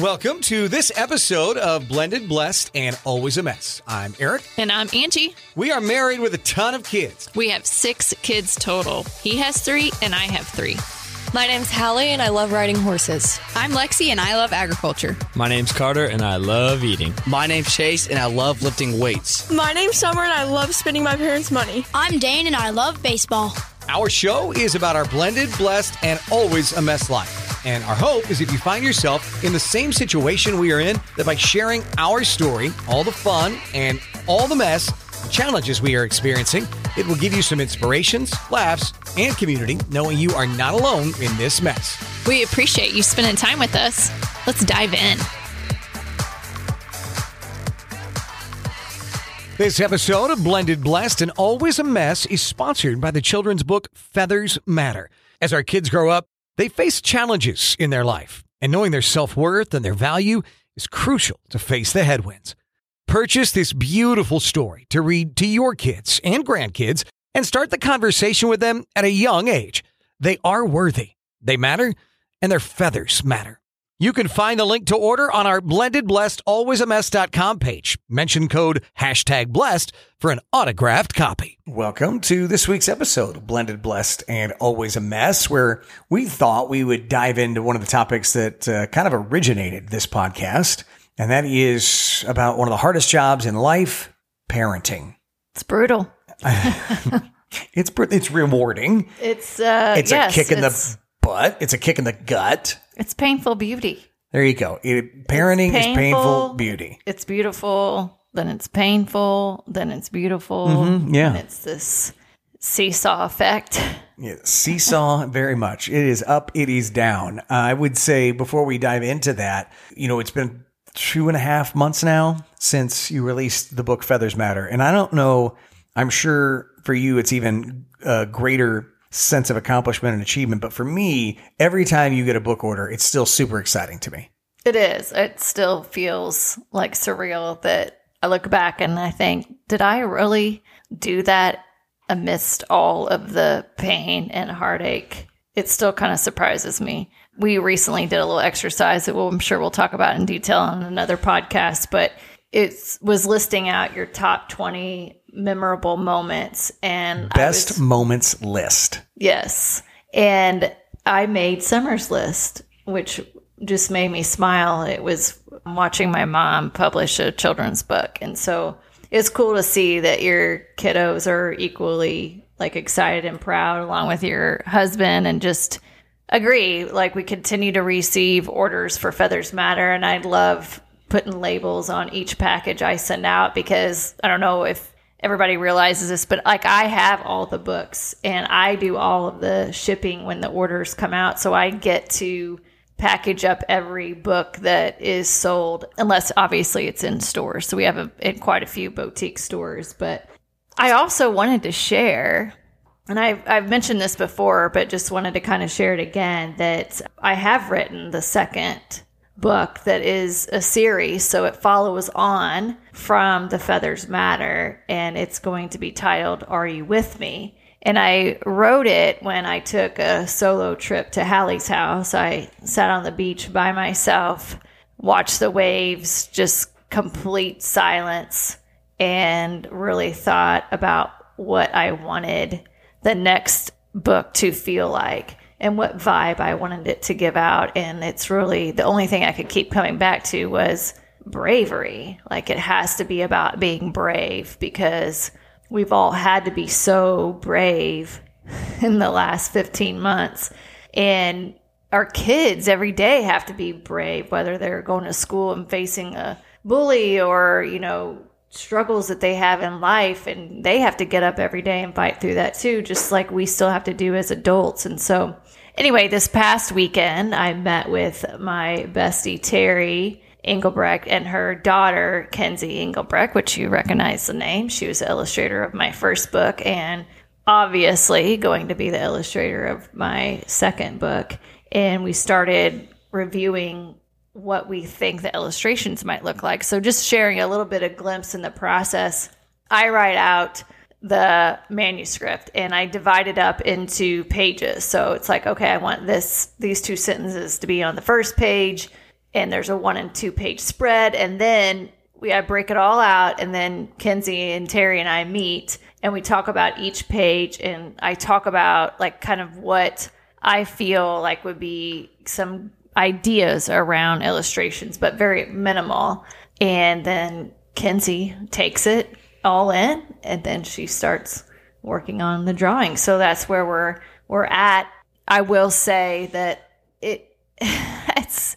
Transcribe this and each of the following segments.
Welcome to this episode of Blended, Blessed, and Always a Mess. I'm Aric. And I'm Angie. We are married with a ton of kids. We have six kids total. He has three, and I have three. My name's Hallie, and I love riding horses. I'm Lexi, and I love agriculture. My name's Carter, and I love eating. My name's Chase, and I love lifting weights. My name's Summer, and I love spending my parents' money. I'm Dane, and I love baseball. Our show is about our blended, blessed, and always a mess life. And our hope is if you find yourself in the same situation we are in, that by sharing our story, all the fun, and all the mess, the challenges we are experiencing, it will give you some inspirations, laughs, and community, knowing you are not alone in this mess. We appreciate you spending time with us. Let's dive in. This episode of Blended, Blessed, and Always a Mess is sponsored by the children's book Feathers Matter. As our kids grow up, they face challenges in their life, and knowing their self worth and their value is crucial to face the headwinds. Purchase this beautiful story to read to your kids and grandkids and start the conversation with them at a young age. They are worthy, they matter, and their feathers matter. You can find the link to order on our blended blessed alwaysamess.com page. Mention code hashtag blessed for an autographed copy. Welcome to this week's episode of Blended Blessed and Always a Mess, where we thought we would dive into one of the topics that uh, kind of originated this podcast, and that is about one of the hardest jobs in life parenting. It's brutal. it's it's rewarding. It's uh, it's yes, a kick in it's, the butt. It's a kick in the gut. It's painful beauty. There you go. It, parenting It's is painful beauty. It's beautiful. Then it's painful. Then it's beautiful. Mhm, yeah. And it's this seesaw effect. Yeah, seesaw very much. It is up, it is down. Uh, I would say before we dive into that, you know, it's been two and a half months now since you released the book Feathers Matter. And I don't know, I'm sure for you it's even a greater sense of accomplishment and achievement. But for me, every time you get a book order, it's still super exciting to me. It is. It still feels like surreal that I look back and I think, did I really do that amidst all of the pain and heartache? It still kind of surprises me. We recently did a little exercise that we'll, I'm sure we'll talk about in detail on another podcast, but it was listing out your top 20 memorable moments and Best was- moments list. Yes. And I made Summer's list, which just made me smile. It was watching my mom publish a children's book. And so it's cool to see that your kiddos are equally like excited and proud along with your husband and just agree like we continue to receive orders for feathers matter and i love putting labels on each package i send out because i don't know if everybody realizes this but like i have all the books and i do all of the shipping when the orders come out so i get to package up every book that is sold unless obviously it's in stores so we have a, in quite a few boutique stores but i also wanted to share and I've, I've mentioned this before, but just wanted to kind of share it again that I have written the second book that is a series. So it follows on from The Feathers Matter, and it's going to be titled Are You With Me? And I wrote it when I took a solo trip to Hallie's house. I sat on the beach by myself, watched the waves, just complete silence, and really thought about what I wanted the next book to feel like and what vibe I wanted it to give out. And it's really the only thing I could keep coming back to was bravery. Like it has to be about being brave because we've all had to be so brave in the last 15 months. And our kids every day have to be brave, whether they're going to school and facing a bully or, you know, struggles that they have in life and they have to get up every day and fight through that too just like we still have to do as adults and so anyway this past weekend i met with my bestie terry engelbrecht and her daughter kenzie engelbrecht which you recognize the name she was the illustrator of my first book and obviously going to be the illustrator of my second book and we started reviewing what we think the illustrations might look like. So just sharing a little bit of glimpse in the process. I write out the manuscript and I divide it up into pages. So it's like, okay, I want this these two sentences to be on the first page and there's a one and two page spread. And then we I break it all out, and then Kenzie and Terry and I meet and we talk about each page, and I talk about like kind of what I feel like would be some ideas around illustrations, but very minimal. And then Kenzie takes it all in, and then she starts working on the drawing. So that's where we're we're at. I will say that it it's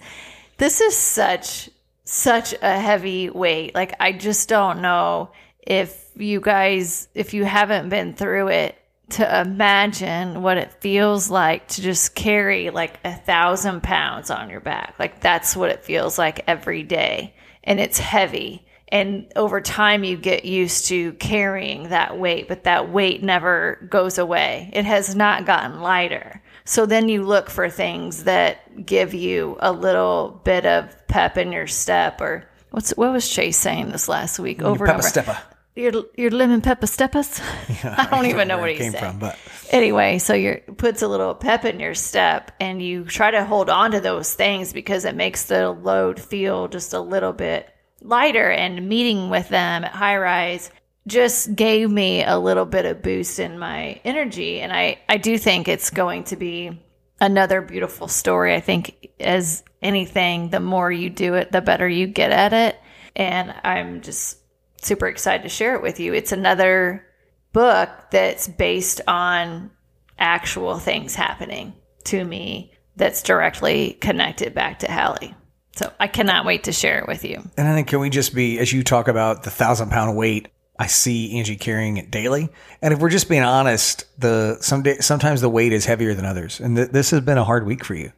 this is such such a heavy weight. Like I just don't know if you guys if you haven't been through it to imagine what it feels like to just carry like a thousand pounds on your back. Like that's what it feels like every day. And it's heavy. And over time, you get used to carrying that weight, but that weight never goes away. It has not gotten lighter. So then you look for things that give you a little bit of pep in your step or what's what was Chase saying this last week over and over? Steppa. Your your lemon pepper steppers. I don't even know where what he came said. from, but Anyway, so you puts a little pep in your step, and you try to hold on to those things because it makes the load feel just a little bit lighter. And meeting with them at High Rise just gave me a little bit of boost in my energy, and I I do think it's going to be another beautiful story. I think as anything, the more you do it, the better you get at it, and I'm just super excited to share it with you. It's another book that's based on actual things happening to me that's directly connected back to Hallie. So I cannot wait to share it with you. And I think can we just be as you talk about the thousand pound weight, I see Angie carrying it daily. And if we're just being honest, the some day, sometimes the weight is heavier than others, and th- this has been a hard week for you.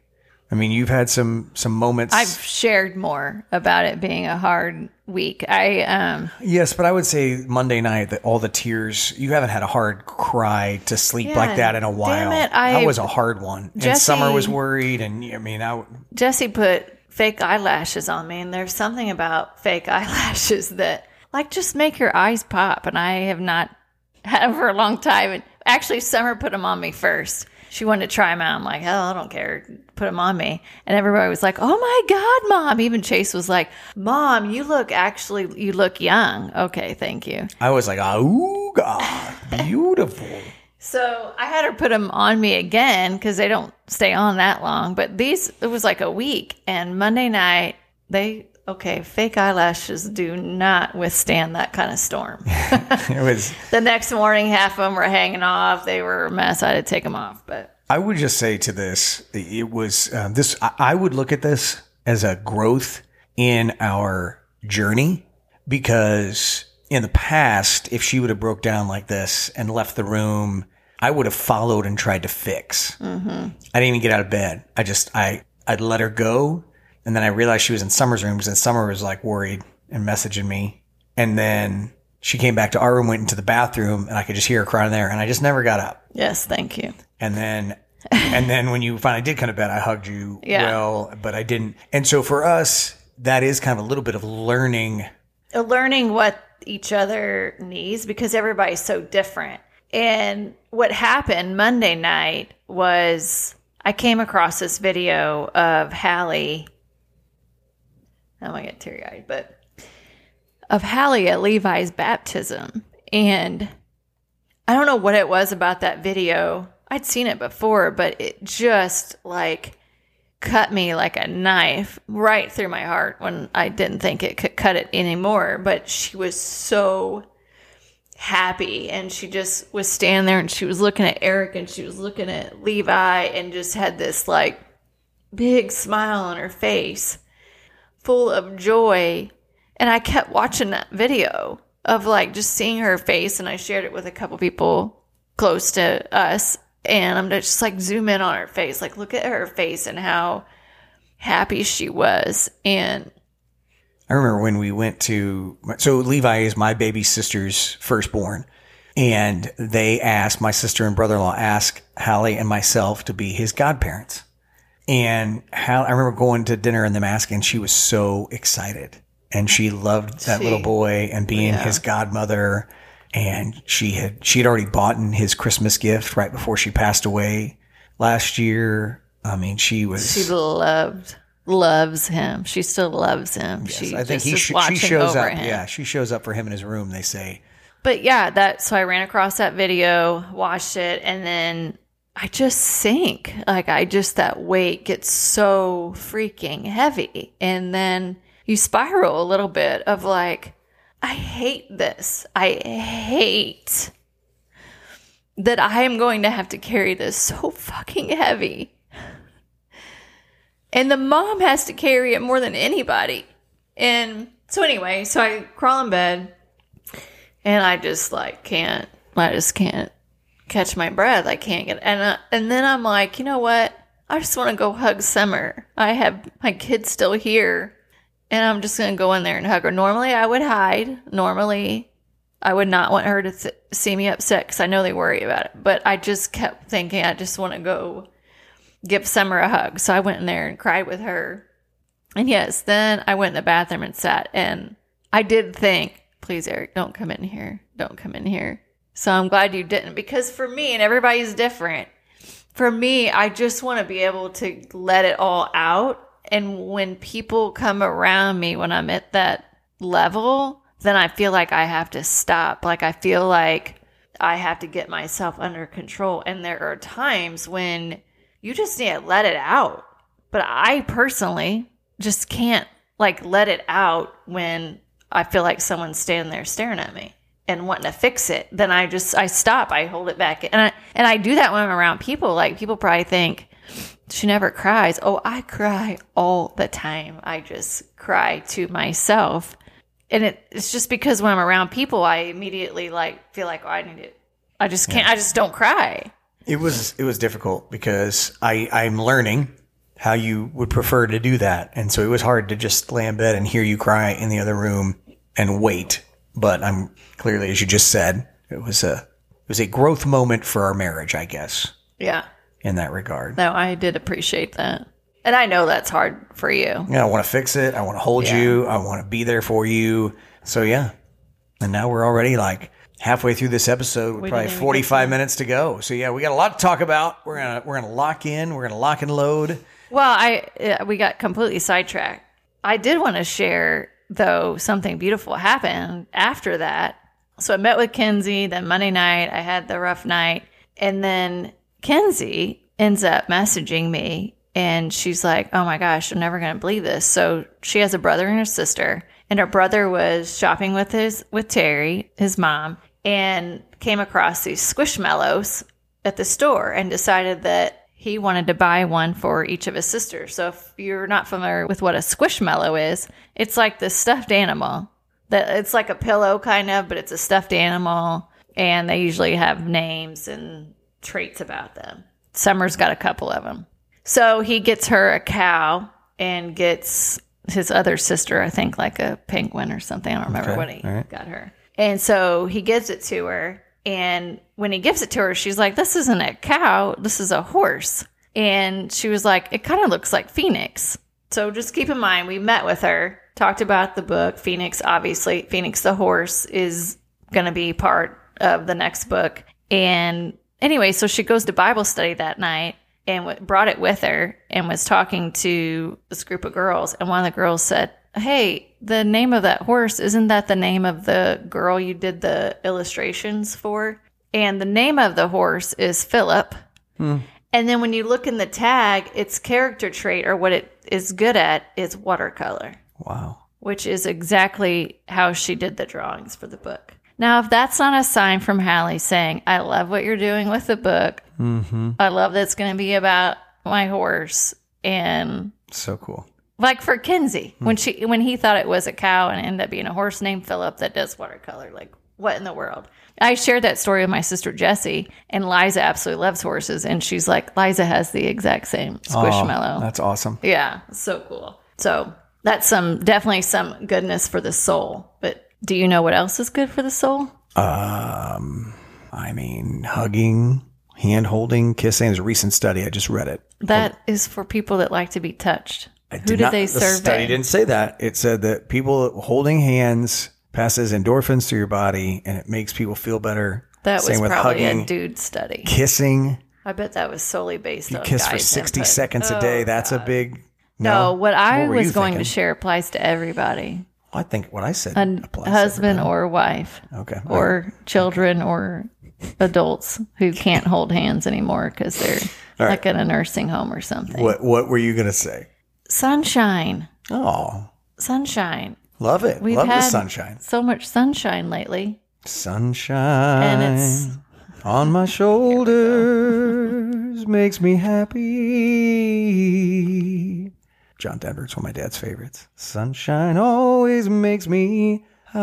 I mean, you've had some some moments. I've shared more about it being a hard week. I um yes, but I would say Monday night that all the tears. You haven't had a hard cry to sleep Yeah, like that in a while. damn it, I- that was a hard one. and Summer was worried, and I mean, I Jesse put fake eyelashes on me, and there's something about fake eyelashes that, like, just make your eyes pop. And I have not had them for a long time. And actually, Summer put them on me first. She wanted to try them out. I'm like, hell, I don't care. Put them on me. And everybody was like, oh my God, mom. Even Chase was like, mom, you look actually, you look young. Okay, thank you. I was like, oh God, beautiful. So I had her put them on me again because they don't stay on that long. But these, it was like a week. And Monday night, they, okay, fake eyelashes do not withstand that kind of storm. it was. the next morning, half of them were hanging off. They were a mess. I had to take them off. But I would just say to this, it was um, this. I, I would look at this as a growth in our journey because in the past, if she would have broke down like this and left the room, I would have followed and tried to fix. Mm-hmm. I didn't even get out of bed. I just I I'd let her go, and then I realized she was in Summer's room because Summer was like worried and messaging me, and then she came back to our room, went into the bathroom, and I could just hear her crying there, and I just never got up. yes, thank you. And then, and then when you finally did come to bed, I hugged you Yeah. well, but I didn't. And so for us, that is kind of a little bit of learning. Uh, learning what each other needs because everybody's so different. And what happened Monday night was I came across this video of Hallie. I'm gonna get teary eyed, but of Hallie at Levi's baptism. And I don't know what it was about that video. I'd seen it before, but it just like cut me like a knife right through my heart when I didn't think it could cut it anymore. But she was so happy and she just was standing there and she was looking at Aric and she was looking at Levi and just had this like big smile on her face full of joy. And I kept watching that video of like just seeing her face and I shared it with a couple people close to us and I'm just like zoom in on her face like look at her face and how happy she was and I remember when we went to, so Levi is my baby sister's firstborn. And they asked, my sister and brother in law asked Hallie and myself to be his godparents. And Hall, I remember going to dinner in the mask, and she was so excited. And she loved that She- little boy and being Yeah. his godmother. And she had, she had already bought in his Christmas gift right before she passed away last year. I mean, she was. she loved loves him. She still loves him. Yes, she I think he sh- she shows up. him. Yeah, she shows up for him in his room. They say, But yeah, that so I ran across that video, watched it, and then I just sink. Like I just that weight gets so freaking heavy. And then you spiral a little bit of like, I hate this. I hate that I am going to have to carry this so fucking heavy. And the mom has to carry it more than anybody. And so anyway, so I crawl in bed and I just like can't. I just can't catch my breath. I can't get. And uh, and then I'm like, you know what? I just want to go hug Summer. I have my kids still here, and I'm just gonna go in there and hug her. Normally, I would hide. Normally, I would not want her to th- see me upset because I know they worry about it. But I just kept thinking, I just want to go give Summer a hug. So I went in there and cried with her. And yes, then I went in the bathroom and sat. And I did think, please, Aric, don't come in here. Don't come in here. So I'm glad you didn't because for me, and everybody's different, for me, I just want to be able to let it all out. And when people come around me when I'm at that level, then I feel like I have to stop. Like I feel like I have to get myself under control. And there are times when you just need to let it out. But I personally just can't like let it out when I feel like someone's standing there staring at me and wanting to fix it. Then I just I stop. I hold it back. And I and I do that when I'm around people. Like people probably think she never cries. Oh, I cry all the time. I just cry to myself. And it, it's just because when I'm around people, I immediately like feel like oh, I need it. I just can't. I just don't cry. It was it was difficult because I I'm learning how you would prefer to do that, and so it was hard to just lay in bed and hear you cry in the other room and wait. But I'm clearly, as you just said, it was a it was a growth moment for our marriage, I guess, Yeah. in that regard. No, I did appreciate that. And I know that's hard for you. Yeah, I want to fix it. I want to hold Yeah. you. I want to be there for you. So yeah, and now we're already like halfway through this episode. With We probably forty five to- minutes to go. So yeah, we got a lot to talk about. We're gonna we're gonna lock in. We're gonna lock and load. Well, I uh, we got completely sidetracked. I did want to share though something beautiful happened after that. So I met with Kenzie. Then Monday night I had the rough night, and then Kenzie ends up messaging me, and she's like, "Oh my gosh, I'm never gonna believe this." So she has a brother and a sister, and her brother was shopping with his with Terry, his mom, and came across these squishmallows at the store and decided that he wanted to buy one for each of his sisters. So if you're not familiar with what a squishmallow is, it's like this stuffed animal. That it's like a pillow kind of, but it's a stuffed animal and they usually have names and traits about them. Summer's got a couple of them. So he gets her a cow and gets his other sister, I think, like a penguin or something. I don't remember Okay. what he right. got her. And so he gives it to her. And when he gives it to her, she's like, This isn't a cow, this is a horse. And she was like, It kind of looks like Phoenix. So just keep in mind, we met with her, talked about the book. Phoenix, obviously, Phoenix the horse is going to be part of the next book. And anyway, so she goes to Bible study that night and w- brought it with her and was talking to this group of girls. And one of the girls said, Hey, the name of that horse, isn't that the name of the girl you did the illustrations for? And the name of the horse is Philip. Hmm. And then when you look in the tag, its character trait or what it is good at is watercolor Wow. which is exactly how she did the drawings for the book. Now, if that's not a sign from Hallie saying, I love what you're doing with the book, mm-hmm. I love that it's going to be about my horse. And So cool. Like for Kenzie, when she when he thought it was a cow and it ended up being a horse named Philip that does watercolor, like what in the world? I shared that story with my sister Jessie, and Liza absolutely loves horses, and she's like, Liza has the exact same squishmallow. Oh, that's awesome. Yeah, so cool. So that's some definitely some goodness for the soul. But do you know what else is good for the soul? Um, I mean, hugging, hand holding, kissing. There's a recent study. I just read it. That is for people that like to be touched. I Who did not- they the survey? study didn't say that. It said that people holding hands passes endorphins through your body and it makes people feel better. That was Same with probably hugging, a dude study. kissing. I bet that was solely based You on kiss for 60 input. seconds a Oh, day. That's a big No, what I What were was going to share applies to everybody I think what I said a applies to husband or wife Okay. or children or adults who can't hold hands anymore because they're right. like in a nursing home or something. What What were you gonna say? Sunshine. Oh, Sunshine. love it. We've love the had sunshine. so much sunshine lately. Sunshine And it's on my shoulders makes me happy. John Denver's one of my dad's favorites. Sunshine always makes me high.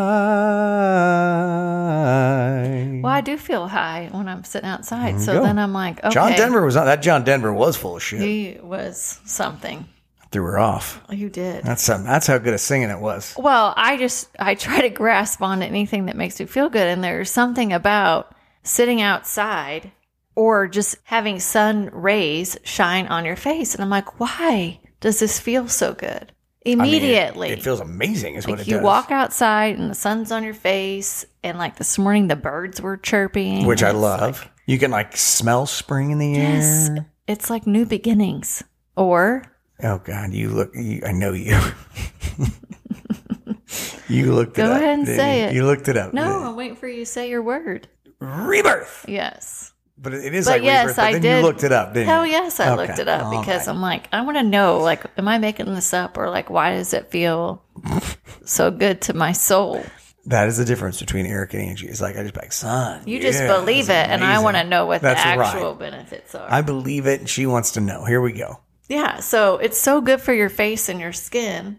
well, I do feel high when I'm sitting outside. So go. then I'm like, okay. John Denver was not that. John Denver was full of shit. He was something. Threw her off. You did. That's um, that's how good a singing it was. Well, I just I try to grasp on anything that makes me feel good, and there's something about sitting outside or just having sun rays shine on your face, and I'm like, why does this feel so good I mean, it- immediately? it, feels amazing. Is what like it you does. walk outside and the sun's on your face, and like this morning the birds were chirping, which I love. like- you can like smell spring in the yes, air. it's like new beginnings. Or Oh God, you look. You, I know you. you looked it Go up. ahead and say you? it. You looked it up. no, I'm waiting for you to say your word. rebirth. Yes. But it is But like yes, rebirth. But I then did. you looked it up, didn't Hell you? yes, I Okay. looked it up All because right. I'm like, I want to know, like, am I making this up or like, why does it feel so good to my soul? that is the difference between Aric and Angie. It's like I just be like, son. You just believe it, that's and I want to know what That's the right. actual benefits are. I believe it, and she wants to know. Here we go. Yeah, so it's so good for your face and your skin.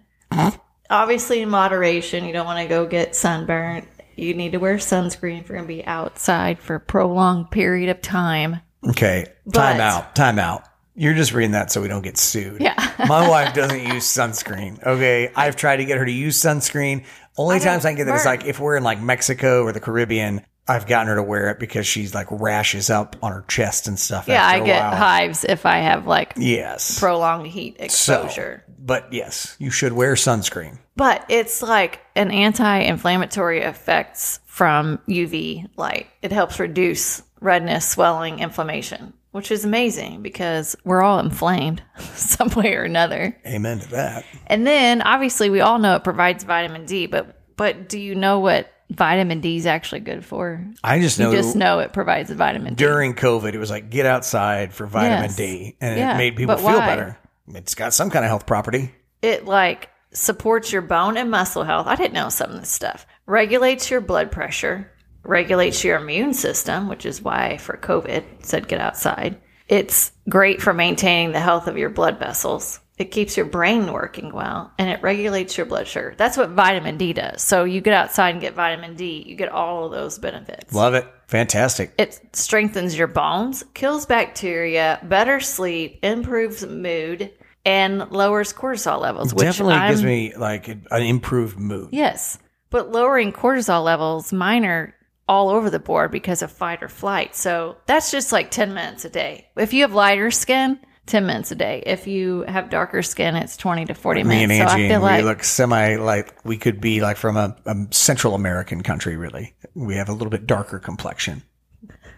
Obviously, in moderation, you don't want to go get sunburned. You need to wear sunscreen if you're going to be outside for a prolonged period of time. Okay, But- time out. Time out. You're just reading that so we don't get sued. Yeah. My wife doesn't use sunscreen. Okay. I've tried to get her to use sunscreen. Only don't times I can get that is like if we're in like Mexico or the Caribbean, I've gotten her to wear it because she's like rashes up on her chest and stuff. Yeah, I get while. hives if I have like Yes. prolonged heat So, exposure. but yes, you should wear sunscreen. But it's like an anti-inflammatory effects from UV light. It helps reduce redness, swelling, inflammation, which is amazing because we're all inflamed some way or another. Amen to that. And then obviously we all know it provides vitamin D, but but do you know what vitamin D is actually good for? I just know. You just know it provides vitamin D. during COVID, it was like get outside for vitamin Yes. D, and Yeah, it made people but feel why? better. It's got some kind of health property. it like supports your bone and muscle health. I didn't know some of this stuff. Regulates your blood pressure, regulates your immune system, which is why for COVID said get outside. It's great for maintaining the health of your blood vessels. It keeps your brain working well and it regulates your blood sugar. That's what vitamin D does. So you get outside and get vitamin D, you get all of those benefits. Love it. Fantastic. It strengthens your bones, kills bacteria, better sleep, improves mood, and lowers cortisol levels. Which Definitely gives I'm- me like an improved mood. Yes, but lowering cortisol levels, mine are all over the board because of fight or flight. So that's just like 10 minutes a day. If you have lighter skin, 10 minutes a day. If you have darker skin, it's 20 to 40 Me and minutes. so I feel like we look semi like we could be like from a, a Central American country. Really, we have a little bit darker complexion.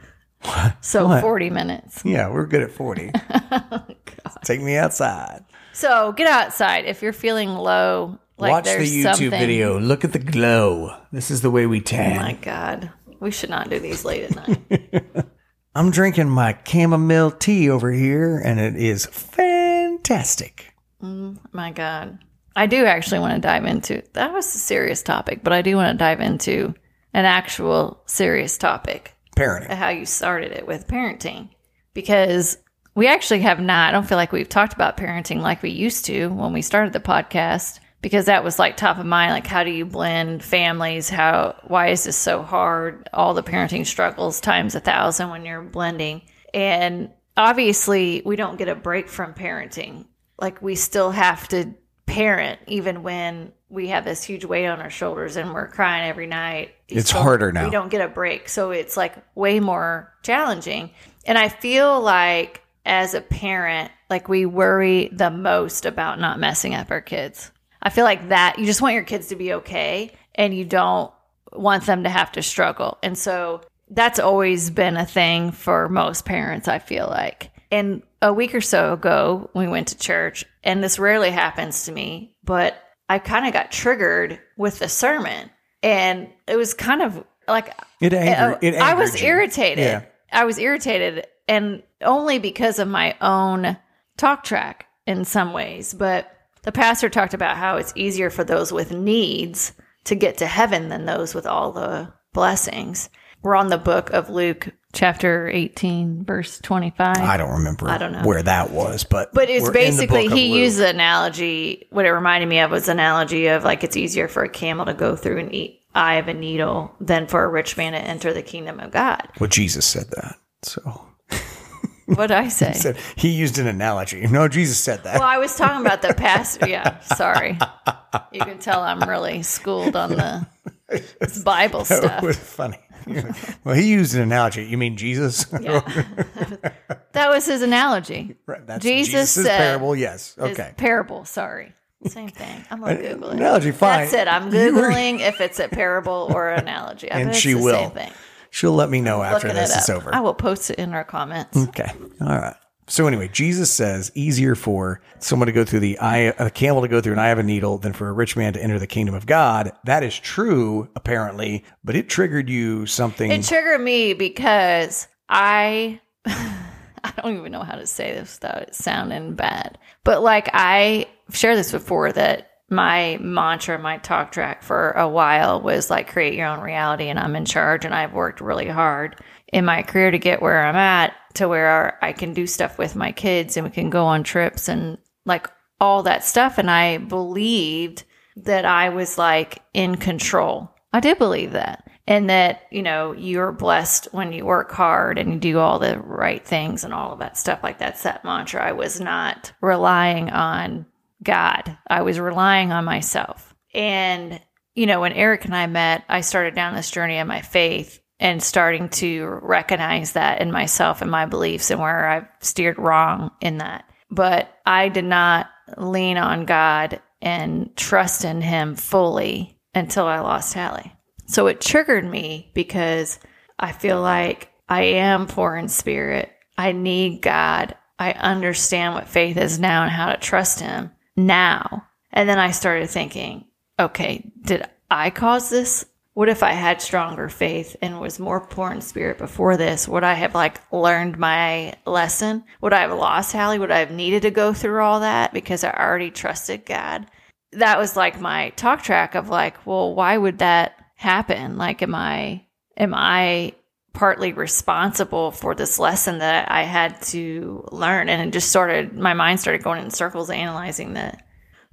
so what? 40 minutes. Yeah, we're good at forty. Oh, Take me outside. So get outside if you're feeling low. Like Watch the YouTube something- video. Look at the glow. This is the way we Oh tan. my God. We should not do these late at night. I'm drinking my chamomile tea over here, and it is fantastic. Mm, my God. I do actually want to dive into that was a serious topic, but I do want to dive into an actual serious topic. Parenting. How you started it with parenting. Because we actually have not, I don't feel like we've talked about parenting like we used to when we started the podcast because that was like top of mind like how do you blend families? How why is this so hard? All the parenting struggles times a thousand when you're blending. And obviously we don't get a break from parenting. Like we still have to parent even when we have this huge weight on our shoulders and we're crying every night. It's harder now. we don't get a break. So it's like way more challenging. And i feel like as a parent like we worry the most about not messing up our kids i feel like that you just want your kids to be okay and you don't want them to have to struggle and so that's always been a thing for most parents i feel like And a week or so ago, we went to church, and this rarely happens to me, but I kind of got triggered with the sermon. And it was kind of like It uh, angered- it I was you. irritated. Yeah. I was irritated, and only because of my own talk track in some ways. But the pastor talked about how it's easier for those with needs to get to heaven than those with all the blessings. We're on the book of Luke, chapter 18, verse 25. I don't remember I don't know. where that was, but But it's we're in the basically he used the analogy. What it reminded me of was analogy of like it's easier for a camel to go through an e- eye of a needle than for a rich man to enter the kingdom of God. Well, Jesus said that. So What I say? said he used an analogy. No, Jesus said that. well, I was talking about the past. Yeah, sorry. You can tell I'm really schooled on the Bible that stuff. was funny. well, he used an analogy. You mean Jesus? Yeah. That was his analogy. Right, That's Jesus said- parable. Yes. Okay. parable. Sorry. Same thing. I'm gonna Google it. analogy, fine. That's it. I'm googling if it's a parable or an analogy. I And she will. She'll let me know after Looking this is over. I will post it in our comments. Okay. All right. So anyway, Jesus says easier for someone to go through the eye, a camel to go through an eye of a needle than for a rich man to enter the kingdom of God. That is true, apparently, but it triggered you something. It triggered me because I I don't even know how to say this without it sounding bad. But like I shared this before that my mantra, my talk track for a while was like create your own reality and I'm in charge and I've worked really hard in my career to get where I'm at to where I can do stuff with my kids and we can go on trips and like all that stuff and I believed that I was like in control. I did believe that. And that, you know, you're blessed when you work hard and you do all the right things and all of that stuff. Like that's that mantra. I was not relying on God. I was relying on myself. And, you know, when Aric and I met, I started down this journey of my faith and starting to recognize that in myself and my beliefs and where I've steered wrong in that. But I did not lean on God and trust in Him fully until I lost Hallie. So it triggered me because I feel like I am poor in spirit. I need God. I understand what faith is now and how to trust Him now. And then I started thinking, okay, did I cause this? What if I had stronger faith and was more poor in spirit before this? Would I have like learned my lesson? Would I have lost Hallie? Would I have needed to go through all that because I already trusted God? That was like my talk track of like, well, why would that happen? Like, am I, am I partly responsible for this lesson that I had to learn? And it just started, my mind started going in circles analyzing that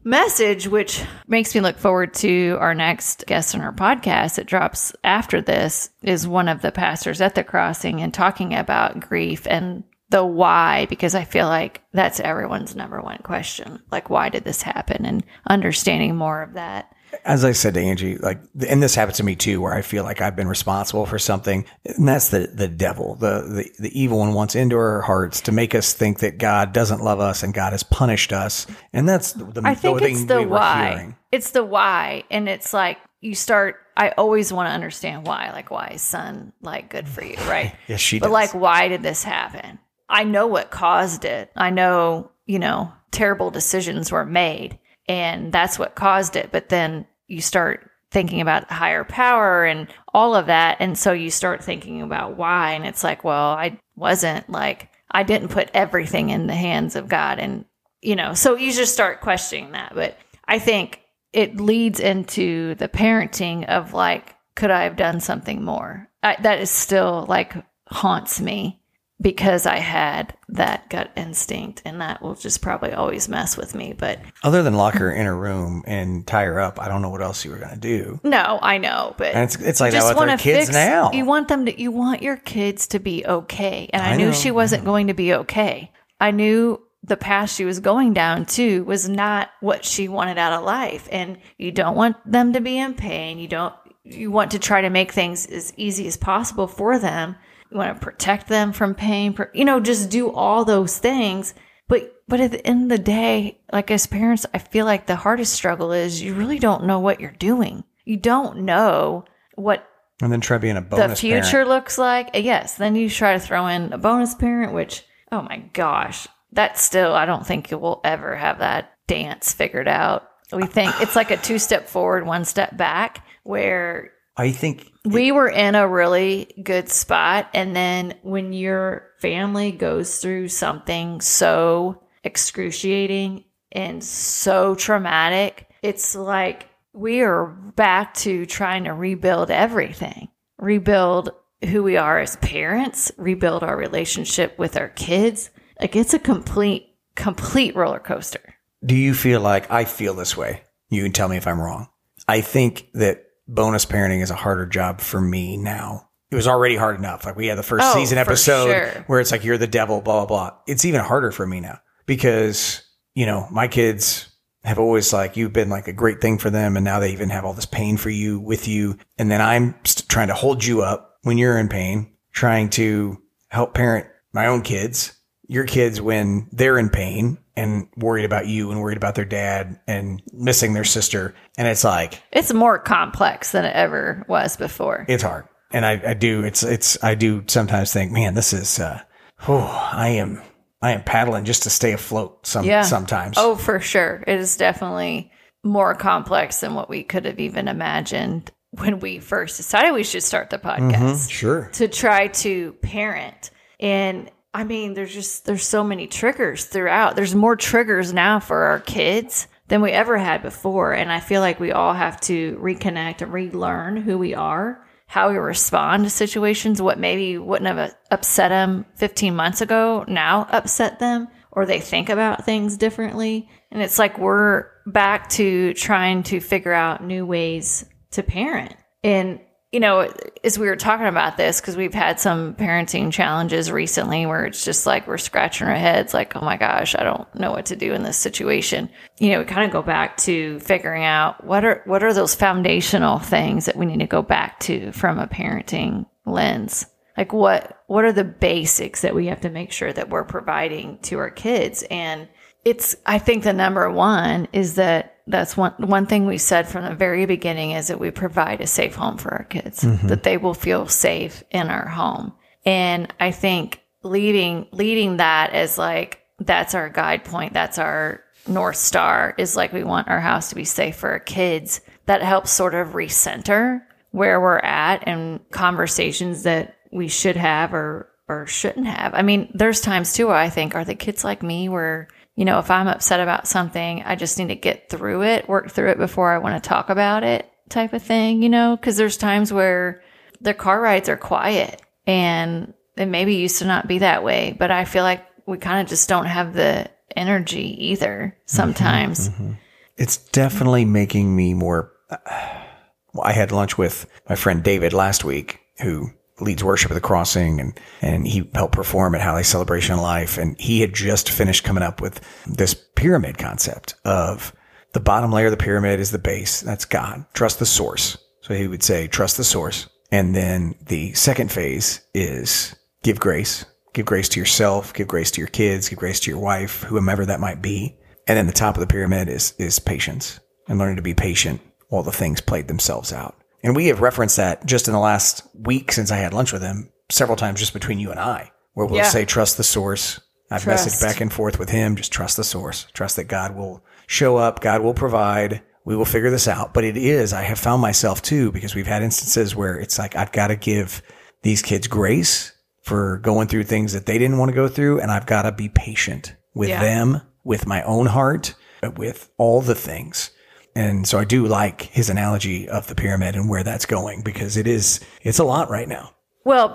message, which makes me look forward to our next guest on our podcast. It drops after this, is one of the pastors at the crossing and talking about grief and the why, because I feel like that's everyone's number one question. Like, why did this happen? And understanding more of that. As I said to Angie, like, and this happens to me too, where I feel like I've been responsible for something, and that's the the devil, the the, the evil one wants into our hearts to make us think that God doesn't love us and God has punished us, and that's the, I think the it's the we why. hearing. It's the why. And it's like you start I always want to understand why. Like why is sun like good for you, right? Yes, she but does. like why did this happen? I know what caused it. I know, you know, terrible decisions were made and that's what caused it. But then you start thinking about higher power and all of that. And so you start thinking about why. And it's like, well, I wasn't like, I didn't put everything in the hands of God. And, you know, so you just start questioning that. But I think it leads into the parenting of like, could I have done something more? I, that is still like haunts me because I had that gut instinct and that will just probably always mess with me. But Other than lock her in a room and tie her up, I don't know what else you were going to do. no, I know, but And it's it's like that with our kids now. You want them to, you want your kids to be okay. And I, I knew know, she wasn't going to be okay. I knew the path she was going down to was not what she wanted out of life. And you don't want them to be in pain. You don't, you want to try to make things as easy as possible for them. You want to protect them from pain, you know, just do all those things. But, but at the end of the day, like as parents, I feel like the hardest struggle is you really don't know what you're doing. You don't know what and then try being a bonus. the future parent. looks like. Uh, Yes, then you try to throw in a bonus parent, which oh my gosh, that still, I don't think we'll ever have that dance figured out. We think it's like a two step forward, one step back, where I think we were in a really good spot. And then when your family goes through something so excruciating and so traumatic, it's like we are back to trying to rebuild everything, rebuild who we are as parents, rebuild our relationship with our kids. Like it's a complete, complete roller coaster. Do you feel like I feel this way? You can tell me if I'm wrong. I think that bonus parenting is a harder job for me now. It was already hard enough. Like we had the first Oh, season episode sure. where it's like you're the devil, blah blah blah. It's even harder for me now because you know my kids have always like you've been like a great thing for them, and now they even have all this pain for you with you, and then I'm st- trying to hold you up when you're in pain, trying to help parent my own kids, your kids when they're in pain and worried about you and worried about their dad and missing their sister, and it's like It's more complex than it ever was before. it's hard. And I, I do, it's, it's, I do sometimes think, man, this is, uh, oh, I am, I am paddling just to stay afloat some, Yeah. sometimes. Oh, for sure. It is definitely more complex than what we could have even imagined when we first decided we should start the podcast sure. to try to parent. And I mean, there's just there's so many triggers throughout. There's more triggers now for our kids than we ever had before. And I feel like we all have to reconnect and relearn who we are, how we respond to situations, what maybe wouldn't have uh, upset them 15 months ago now upset them, or they think about things differently. And it's like we're back to trying to figure out new ways to parent. And you know, as we were talking about this, because we've had some parenting challenges recently where it's just like we're scratching our heads, like, oh my gosh, I don't know what to do in this situation. You know, we kind of go back to figuring out what are what are those foundational things that we need to go back to from a parenting lens. Like what what are the basics that we have to make sure that we're providing to our kids? And it's I think the number one is that that's one one thing we said from the very beginning is that we provide a safe home for our kids, mm-hmm. that they will feel safe in our home. And I think leading leading that as like that's our guide point, that's our north star is like we want our house to be safe for our kids. That helps sort of recenter where we're at and conversations that we should have or or shouldn't have. I mean, there's times too where I think, are the kids like me where, you know, if I'm upset about something, I just need to get through it, work through it before I want to talk about it type of thing, you know? Because there's times where the car rides are quiet and it maybe used to not be that way, but I feel like we kind of just don't have the energy either mm-hmm, sometimes. Mm-hmm. It's definitely making me more. Well, I had lunch with my friend David last week, who leads worship at the crossing and, and he helped perform at Hallie Celebration Life. And he had just finished coming up with this pyramid concept of the bottom layer of the pyramid is the base. That's God. Trust the source. So he would say, trust the source. And then the second phase is give grace. Give grace to yourself, give grace to your kids, give grace to your wife, whomever that might be. And then the top of the pyramid is, is patience and learning to be patient while the things played themselves out. And we have referenced that just in the last week since I had lunch with him several times just between you and I, where we'll Yeah. say, trust the source. I've Trust. messaged back and forth with him. Just trust the source. Trust that God will show up. God will provide. We will figure this out. But it is, I have found myself too, because we've had instances where it's like, I've got to give these kids grace for going through things that they didn't want to go through. And I've got to be patient with Yeah. them, with my own heart, with all the things. And so I do like his analogy of the pyramid and where that's going because it is, it's a lot right now. Well,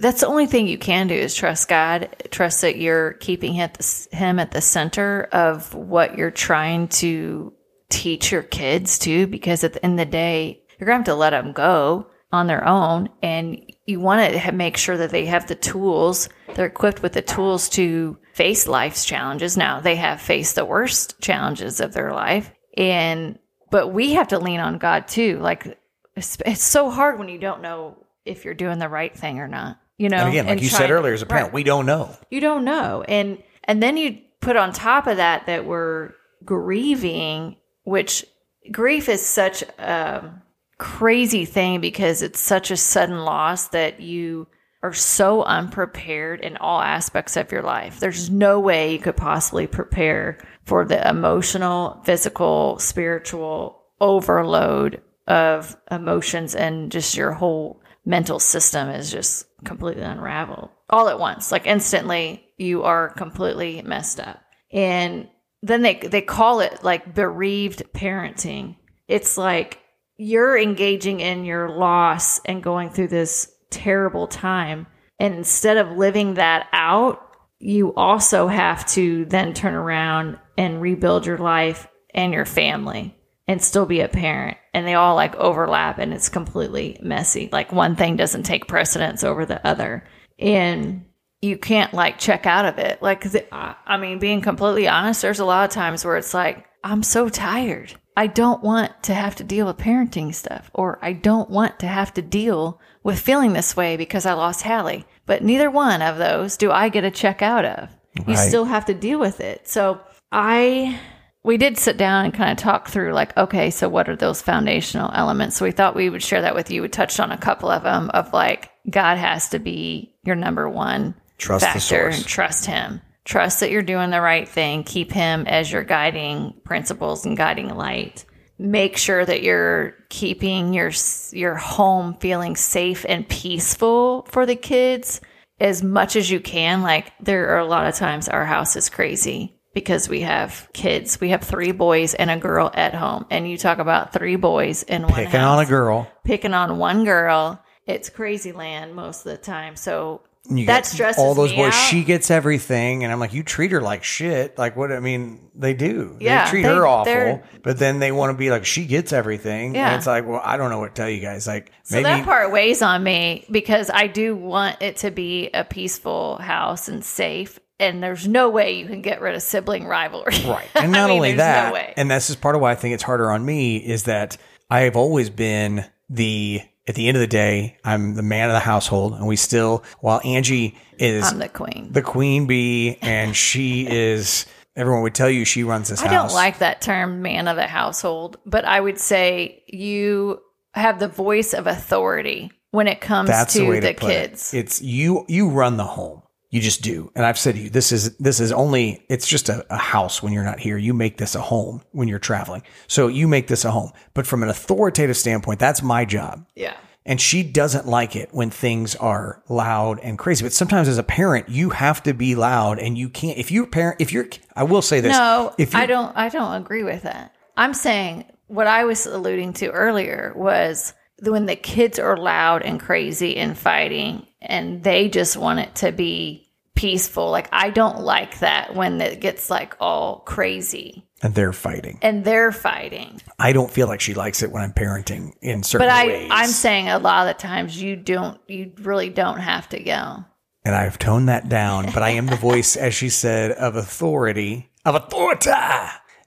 that's the only thing you can do is trust God. Trust that you're keeping him at the, center of what you're trying to teach your kids to, Because at the end of the day, you're going to have to let them go on their own, and you want to make sure that they have the tools. They're equipped with the tools to face life's challenges. Now they have faced the worst challenges of their life, and but we have to lean on God too. Like it's, it's so hard when you don't know if you're doing the right thing or not. You know, And again, like you said earlier, as a parent, Right. we don't know. you don't know, and and then you put on top of that that we're grieving, which grief is such a crazy thing because it's such a sudden loss that you are so unprepared in all aspects of your life. There's no way you could possibly prepare for the emotional, physical, spiritual overload of emotions and just your whole mental system is just completely unraveled all at once. Like instantly, you are completely messed up. And then they they call it like bereaved parenting. It's like you're engaging in your loss and going through this terrible time. And instead of living that out, you also have to then turn around and rebuild your life and your family and still be a parent. And they all like overlap and it's completely messy. Like one thing doesn't take precedence over the other. And you can't like check out of it. Like, I mean, being completely honest, there's a lot of times where it's like, I'm so tired. I don't want to have to deal with parenting stuff, or I don't want to have to deal with feeling this way because I lost Hallie. But neither one of those do I get a check out of. Right. You still have to deal with it. So I, we did sit down and kind of talk through like, okay, so what are those foundational elements? So we thought we would share that with you. We touched on a couple of them of like, God has to be your number one trust factor and trust him. Trust that you're doing the right thing. Keep him as your guiding principles and guiding light. Make sure that you're keeping your your home feeling safe and peaceful for the kids as much as you can. Like there are a lot of times our house is crazy because we have kids. We have three boys and a girl at home. And you talk about three boys in one picking house, on a girl. Picking on one girl. It's crazy land most of the time. So you that stresses all those boys. Out. She gets everything, and I'm like, you treat her like shit. Like what? I mean, they do. Yeah, they treat they, her awful, but then they want to be like, she gets everything. Yeah, and it's like, well, I don't know what to tell you guys. Like, so maybe, that part weighs on me because I do want it to be a peaceful house and safe. And there's no way you can get rid of sibling rivalry. Right. And not mean, only that, no and this is part of why I think it's harder on me is that I have always been the at the end of the day, I'm the man of the household, and we still, while Angie is I'm the queen, the queen bee, and she is. Everyone would tell you she runs this I house. don't like that term, man of the household, but I would say you have the voice of authority when it comes That's to the, the kids. It. It's you. You run the home. You just do. And I've said to you, this is, this is only, it's just a, a, house when you're not here. You make this a home when you're traveling. So you make this a home. But from an authoritative standpoint, that's my job. Yeah. And she doesn't like it when things are loud and crazy. But sometimes as a parent, you have to be loud and you can't, if you're parent, if you're, I will say this. No, if I don't, I don't agree with that. I'm saying what I was alluding to earlier was when the kids are loud and crazy and fighting and they just want it to be peaceful. Like I don't like that when it gets like all crazy. And they're fighting. And they're fighting. I don't feel like she likes it when I'm parenting in certain but I, ways. I'm saying a lot of the times you don't you really don't have to go. And I've toned that down, but I am the voice, as she said, of authority, of authority.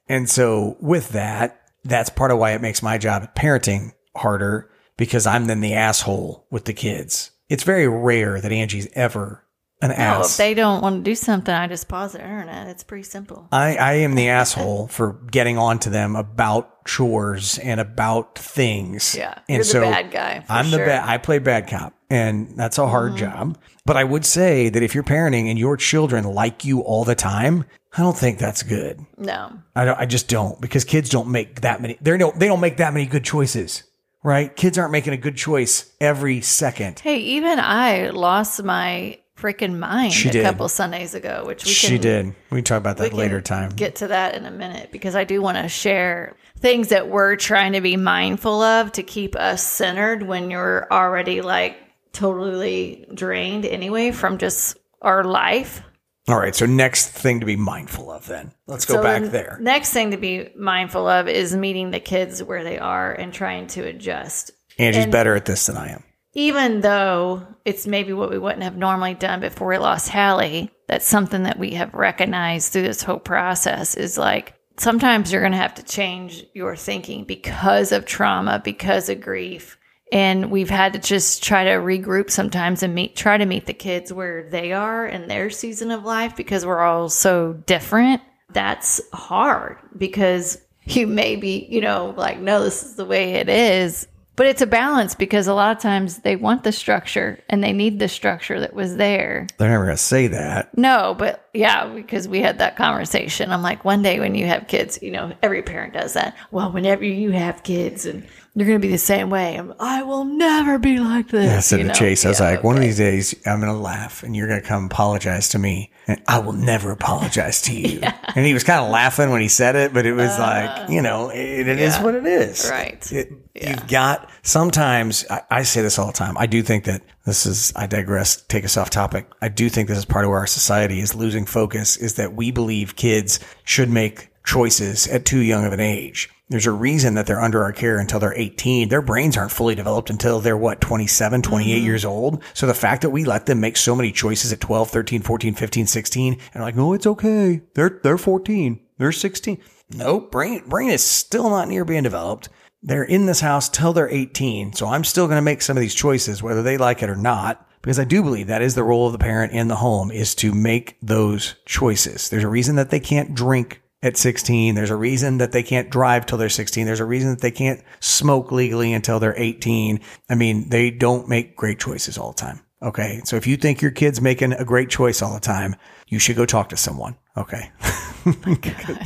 And so with that, that's part of why it makes my job at parenting harder because I'm then the asshole with the kids. It's very rare that Angie's ever an no, ass. if they don't want to do something, I just pause the internet. It's pretty simple. I, I am the asshole for getting on to them about chores and about things. Yeah, and you're so the bad guy. I'm sure. the bad. I play bad cop, and that's a hard mm-hmm. job. But I would say that if you're parenting and your children like you all the time, I don't think that's good. No, I don't. I just don't because kids don't make that many. They don't. They don't make that many good choices right? Kids aren't making a good choice every second. Hey, even I lost my freaking mind she a did. couple Sundays ago, which we she can, did. We can talk about that later time. Get to that in a minute because I do want to share things that we're trying to be mindful of to keep us centered when you're already like totally drained anyway from just our life. All right. So next thing to be mindful of then. Let's go so back the there. Next thing to be mindful of is meeting the kids where they are and trying to adjust. Angie's and better at this than I am. Even though it's maybe what we wouldn't have normally done before we lost Hallie, that's something that we have recognized through this whole process is like sometimes you're going to have to change your thinking because of trauma, because of grief and we've had to just try to regroup sometimes and meet try to meet the kids where they are in their season of life because we're all so different. That's hard because you may be you know like no this is the way it is But it's a balance because a lot of times they want the structure and they need the structure that was there. They're never going to say that. No, but yeah, because we had that conversation. I'm like, one day when you have kids, you know, every parent does that. Well, whenever you have kids and you're going to be the same way. I'm, I will never be like this. Yeah, I said you to know? Chase, I was Yeah, like, one of these days I'm going to laugh and you're going to come apologize to me and I will never apologize to you. And he was kind of laughing when he said it, but it was like, you know, it, it is Uh, yeah. what it is. Right. It, You've got sometimes I, I say this all the time. I do think that this is I digress, take us off topic. I do think this is part of where our society is losing focus is that we believe kids should make choices at too young of an age. There's a reason that they're under our care until they're 18. Their brains aren't fully developed until they're what, 27, 28 mm-hmm. years old. So the fact that we let them make so many choices at 12, 13, 14, 15, 16 and like, no, it's okay. They're, they're 14. They're 16. Nope. Brain, brain is still not near being developed. They're in this house till they're 18. So I'm still going to make some of these choices, whether they like it or not, because I do believe that is the role of the parent in the home is to make those choices. There's a reason that they can't drink at 16. There's a reason that they can't drive till they're 16. There's a reason that they can't smoke legally until they're 18. I mean, they don't make great choices all the time. Okay. So if you think your kid's making a great choice all the time, you should go talk to someone. Okay. Oh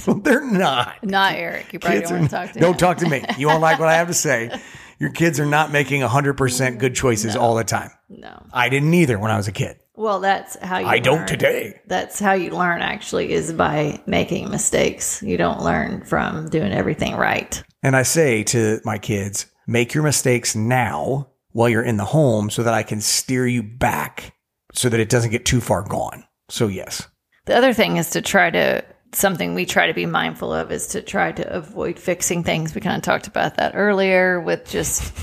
well, they're not. Not Aric. You probably Kids don't want to talk to don't him. talk to me. You won't like what I have to say. Your kids are not making 100% good choices all the time. No. I didn't either when I was a kid. Well, that's how you I don't today. That's how you learn actually is by making mistakes. You don't learn from doing everything right. And I say to my kids, make your mistakes now while you're in the home so that I can steer you back so that it doesn't get too far gone. So, yes. The other thing is to try to something we try to be mindful of is to try to avoid fixing things. We kind of talked about that earlier with just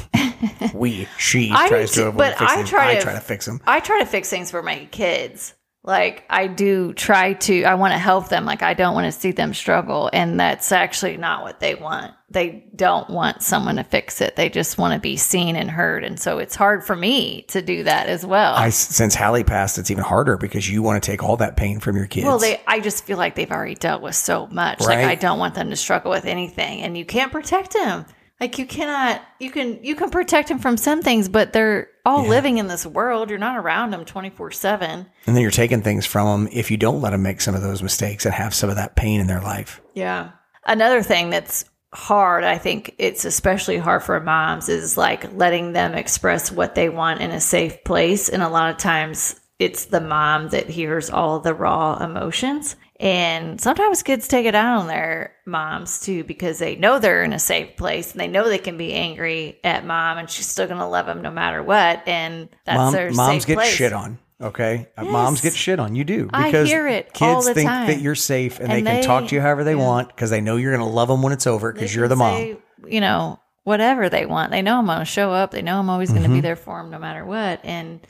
We, she I tries to avoid but fixing I try I to- try to fix them. I try to fix things for my kids. Like I do try to I want to help them. Like I don't want to see them struggle and that's actually not what they want. They don't want someone to fix it. They just want to be seen and heard. And so it's hard for me to do that as well. I, since Hallie passed, it's even harder because you want to take all that pain from your kids. Well, they I just feel like they've already dealt with so much. Like I don't want them to struggle with anything and you can't protect them. Like you cannot you can you can protect them from some things, but they're all living in this world. You're not around them 24/7. and then you're taking things from them if you don't let them make some of those mistakes and have some of that pain in their life. Yeah. Another thing that's hard, I think it's especially hard for moms, is like letting them express what they want in a safe place. And a lot of times it's the mom that hears all the raw emotions. And sometimes kids take it out on their moms too because they know they're in a safe place and they know they can be angry at mom and she's still going to love them no matter what. And that's Mom, their moms get place. shit on. Okay, Uh, moms get shit on. You do I because hear it kids think time. that you're safe and, And they can they- talk to you however they yeah. want because they know you're going to love them when it's over because you're can the mom. say, you know, whatever they want. They know I'm going to show up. They know I'm always going to Mm-hmm. be there for them no matter what. And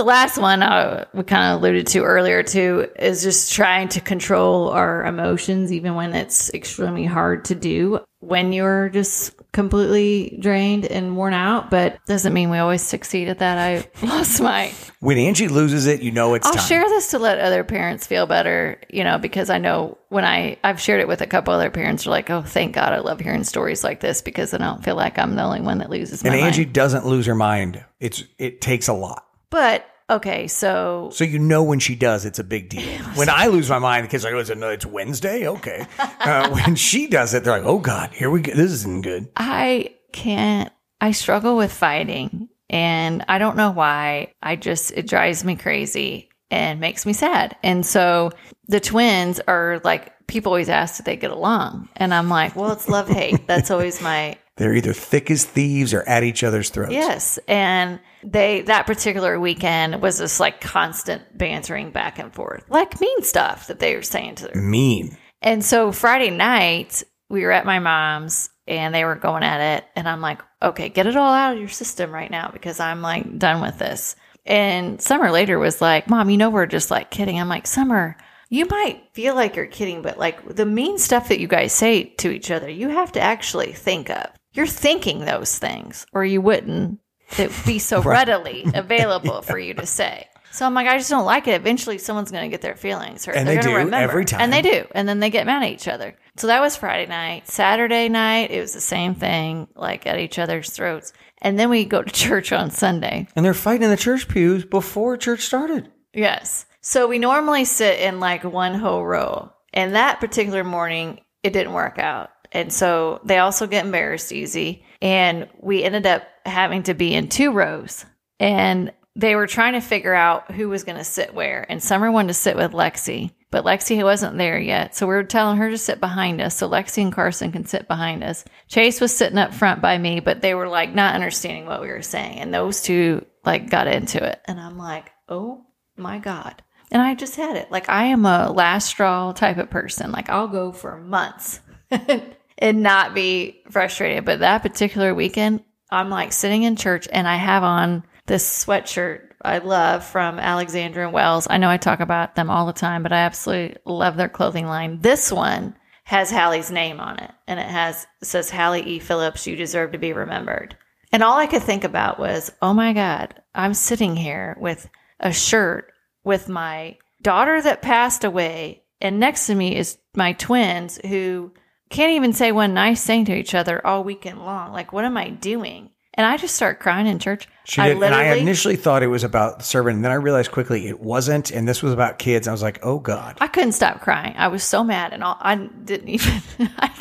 the last one I, we kind of alluded to earlier too is just trying to control our emotions, even when it's extremely hard to do. When you're just completely drained and worn out, but doesn't mean we always succeed at that. I lost my When Angie loses it, you know it's I'll time. share this to let other parents feel better, you know, because I know when I I've shared it with a couple other parents, are like, oh, thank God, I love hearing stories like this because then I don't feel like I'm the only one that loses my and Angie mind. doesn't lose her mind. It's it takes a lot. But okay, so So you know when she does, it's a big deal. When I lose my mind, the kids are like, "Oh, it's, it's Wednesday, okay." Uh, when she does it, they're like, "Oh God, here we go. This isn't good." I can't. I struggle with fighting, and I don't know why. I just it drives me crazy and makes me sad. And so the twins are like people always ask if they get along, and I'm like, well, it's love hate. That's always my They're either thick as thieves or at each other's throats. Yes. And they, that particular weekend was just like constant bantering back and forth, like mean stuff that they were saying to their. Mean. And so Friday night, we were at my mom's and they were going at it. And I'm like, okay, get it all out of your system right now because I'm like done with this. And Summer later was like, Mom, you know, we're just like kidding. I'm like, Summer, you might feel like you're kidding, but like the mean stuff that you guys say to each other, you have to actually think of. You're thinking those things, or you wouldn't. It would be so readily available for you to say. So I'm like, I just don't like it. Eventually, someone's going to get their feelings hurt. And They're they do remember. every time. And they do. And then they get mad at each other. So that was Friday night. Saturday night, it was the same thing, like at each other's throats. And then we go to church on Sunday. And they're fighting in the church pews before church started. Yes. So we normally sit in like one whole row. And that particular morning, it didn't work out. And so they also get embarrassed easy. And we ended up having to be in two rows. And they were trying to figure out who was going to sit where. And Summer wanted to sit with Lexi, but Lexi wasn't there yet. So we were telling her to sit behind us so Lexi and Carson can sit behind us. Chase was sitting up front by me, but they were like not understanding what we were saying. And those two like got into it. And I'm like, oh my God. And I just had it. Like I am a last straw type of person. Like I'll go for months and not be frustrated. But that particular weekend, I'm like sitting in church and I have on this sweatshirt I love from Alexandra and Wells. I know I talk about them all the time, but I absolutely love their clothing line. This one has Hallie's name on it and it has it says Hallie E. Phillips, you deserve to be remembered. And all I could think about was, oh my God, I'm sitting here with a shirt with my daughter that passed away, and next to me is my twins who can't even say one nice thing to each other all weekend long. Like, what am I doing? And I just start crying in church. She did, and I initially thought it was about the servant, and then I realized quickly it wasn't, and this was about kids. I was like, "Oh God!" I couldn't stop crying. I was so mad, and all I didn't even. I,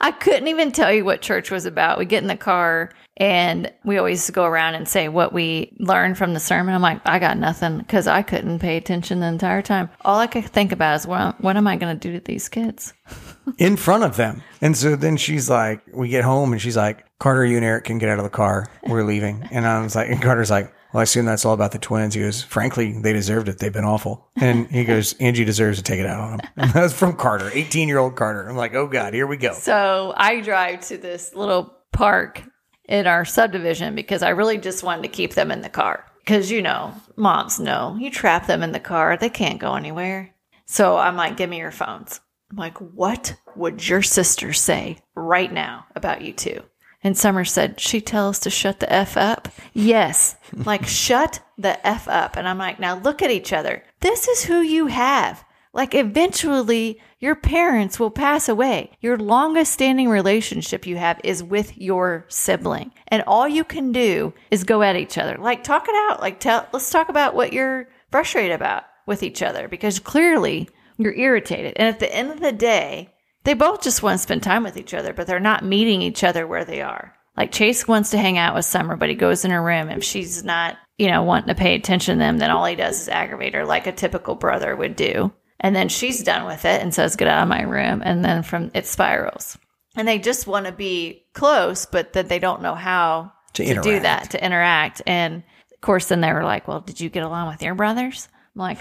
I couldn't even tell you what church was about. We get in the car, and we always go around and say what we learned from the sermon. I'm like, I got nothing because I couldn't pay attention the entire time. All I could think about is what, what am I going to do to these kids? in front of them. And so then she's like, we get home and she's like, Carter, you and Aric can get out of the car. We're leaving. And I was like, and Carter's like, well, I assume that's all about the twins. He goes, frankly, they deserved it. They've been awful. And he goes, Angie deserves to take it out on them. And that's from Carter, 18 year old Carter. I'm like, oh God, here we go. So I drive to this little park in our subdivision because I really just wanted to keep them in the car. Because, you know, moms know you trap them in the car, they can't go anywhere. So I'm like, give me your phones. I'm like, what would your sister say right now about you two? And Summer said, she tells to shut the F up? Yes. like, shut the F up. And I'm like, now look at each other. This is who you have. Like, eventually, your parents will pass away. Your longest standing relationship you have is with your sibling. And all you can do is go at each other. Like, talk it out. Like, tell, let's talk about what you're frustrated about with each other because clearly you're irritated. And at the end of the day, they both just want to spend time with each other, but they're not meeting each other where they are. Like Chase wants to hang out with Summer, but he goes in her room. If she's not, you know, wanting to pay attention to them, then all he does is aggravate her like a typical brother would do. And then she's done with it and says, Get out of my room. And then from it spirals. And they just want to be close, but that they don't know how To to, do that, to interact. And of course, then they were like, Well, did you get along with your brothers? I'm like,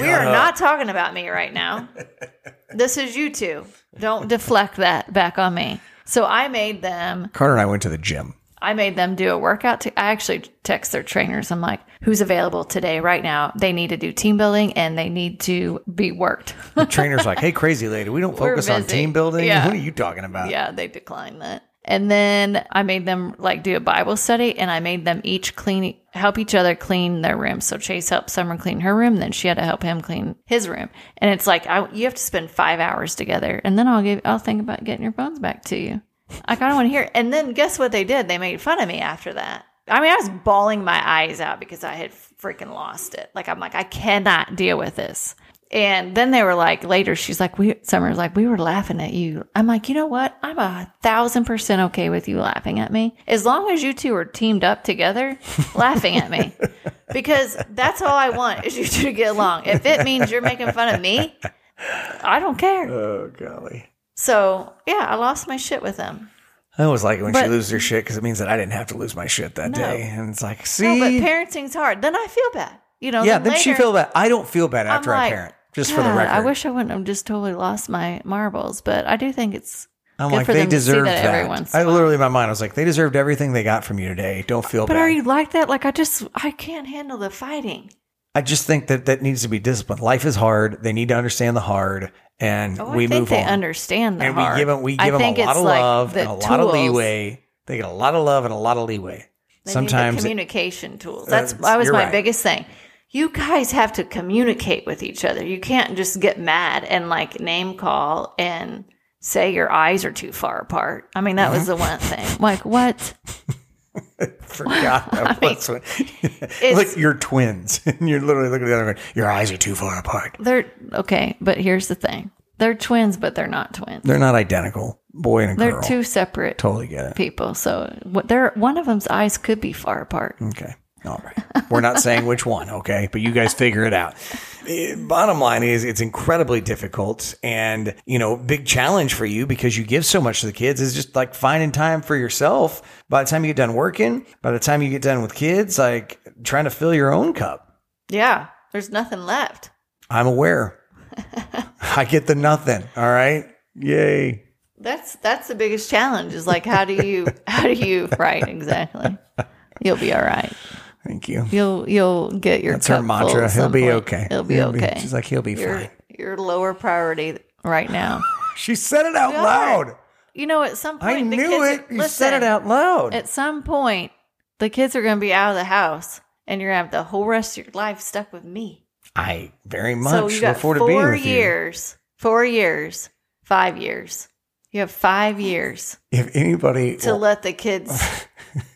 We are not talking about me right now. this is you two. Don't deflect that back on me. So I made them Carter and I went to the gym. I made them do a workout. To, I actually text their trainers. I'm like, who's available today, right now? They need to do team building and they need to be worked. The trainer's like, hey, crazy lady, we don't We're focus on team building. Yeah. What are you talking about? yeah, they declined that. And then I made them like do a Bible study and I made them each clean, help each other clean their room. So Chase helped Summer clean her room. Then she had to help him clean his room. And it's like, I, you have to spend five hours together and then I'll give, I'll think about getting your phones back to you. I kind of want to hear. And then guess what they did? They made fun of me after that. I mean, I was bawling my eyes out because I had freaking lost it. Like, I'm like, I cannot deal with this. And then they were like, later, she's like, we, Summer's like, we were laughing at you. I'm like, you know what? I'm a thousand percent okay with you laughing at me. As long as you two are teamed up together, laughing at me. Because that's all I want is you two to get along. If it means you're making fun of me, I don't care. Oh, golly. So, yeah, I lost my shit with them. I always like it when she loses her shit because it means that I didn't have to lose my shit that No. day. And it's like, No, see, but parenting's hard. Then I feel bad. You know, yeah, then she later- feel bad. I don't feel bad I'm after I parent. Just for the record, I wish I wouldn't have just totally lost my marbles, but I do think it's I'm good like for they them deserved that that. every once in I literally, in my mind, I was like, they deserved everything they got from you today. Don't feel But bad. are you like that? Like I just I can't handle the fighting. I just think that that needs to be disciplined. Life is hard. They need to understand the hard, and Oh, we I think move they on. understand the and hard. we give them we I give them think a lot of like love and a lot of leeway. They get a lot of love and a lot of leeway. They Sometimes it- communication tools. That's That's- that was my right. biggest thing. You guys have to communicate with each other. You can't just get mad and like name call and say your eyes are too far apart. I mean, that was the one uh-huh. thing. Like, what? Forgot that was what- like you're twins, and you're literally looking at the other one. Your eyes are too far apart. They're okay, but here's the thing. They're twins, but they're not twins. They're not identical, boy and a They're girl. two separate totally get it. people. So what they're one of them's eyes could be far apart. Okay. All right. We're not saying which one, okay? But you guys figure it out. Eh, Bottom line is it's incredibly difficult and, you know, big challenge for you because you give so much to the kids is just like finding time for yourself. By the time you get done working, by the time you get done with kids, like trying to fill your own cup. Yeah, there's nothing left. I'm aware. I get the nothing. All right. Yay. That's that's the biggest challenge. Is like how do you how do you right exactly? You'll be all right. Thank you. You'll you'll get your. That's her mantra. He'll be point. okay. He'll be He'll be- okay. she's like, he'll be You're, fine. Your lower priority right now. She said it out loud. You know, at some point, I the knew kids, it. You listen, said it out loud. At some point, the kids are going to be out of the house, and you're going to have the whole rest of your life stuck with me. I very much so you look got forward to being four years, four years, five years. You have five years If anybody to will let the kids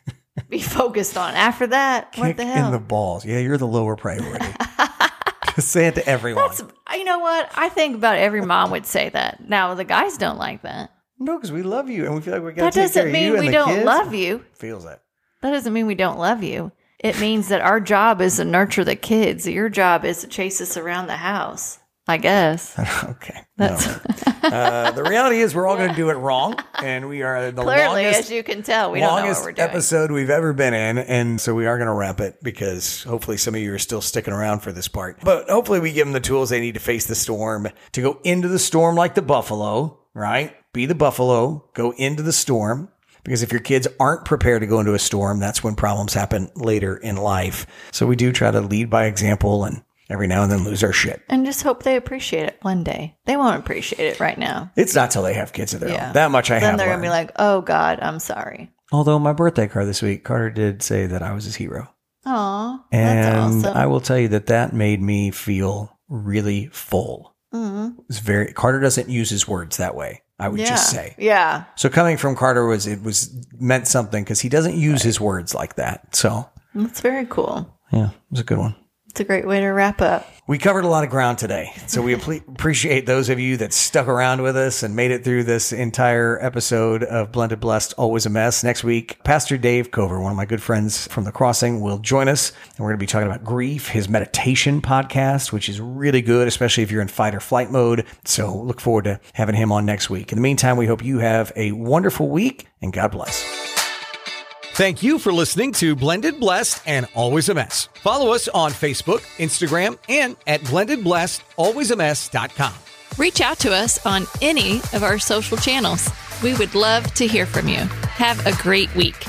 be focused on. After that, what kick the hell? in the balls, yeah, you're the lower priority. Just say it to everyone. That's uh, you know what I think about. Every mom would say that. Now the guys don't like that. no, because we love you and we feel like we got That doesn't of you mean we don't kids. love you. Feels it. That doesn't mean we don't love you. It means that our job is to nurture the kids. Your job is to chase us around the house. I guess. Okay. That's No. uh, the reality is we're all going to do it wrong, and we are the clearly, longest, as you can tell, we don't know what longest doing. episode we've ever been in, and so we are going to wrap it because hopefully some of you are still sticking around for this part. But hopefully we give them the tools they need to face the storm, to go into the storm like the buffalo, right? Be the buffalo, go into the storm. Because if your kids aren't prepared to go into a storm, that's when problems happen later in life. So we do try to lead by example and every now and then lose our shit. And just hope they appreciate it one day. They won't appreciate it right now. It's not till they have kids of their Yeah. own. That much I then have. Then they're gonna be like, "Oh God, I'm sorry." Although my birthday card this week, Carter did say that I was his hero. Aw, And that's awesome. I will tell you that that made me feel really full. Mhm. It's very Carter doesn't use his words that way. I would yeah, just say. yeah. So coming from Carter was it was meant something because he doesn't use his words like that. So That's very cool. yeah, it was a good one. It's a great way to wrap up. We covered a lot of ground today. So we appreciate those of you that stuck around with us and made it through this entire episode of Blended Blessed, Always a Mess. Next week, Pastor Dave Cover, one of my good friends from the crossing, will join us. And we're going to be talking about grief, his meditation podcast, which is really good, especially if you're in fight or flight mode. So look forward to having him on next week. In the meantime, we hope you have a wonderful week and God bless. Thank you for listening to Blended Blessed and Always a Mess. Follow us on Facebook, Instagram, and at blendedblessedalwaysamess.com. Reach out to us on any of our social channels. We would love to hear from you. Have a great week.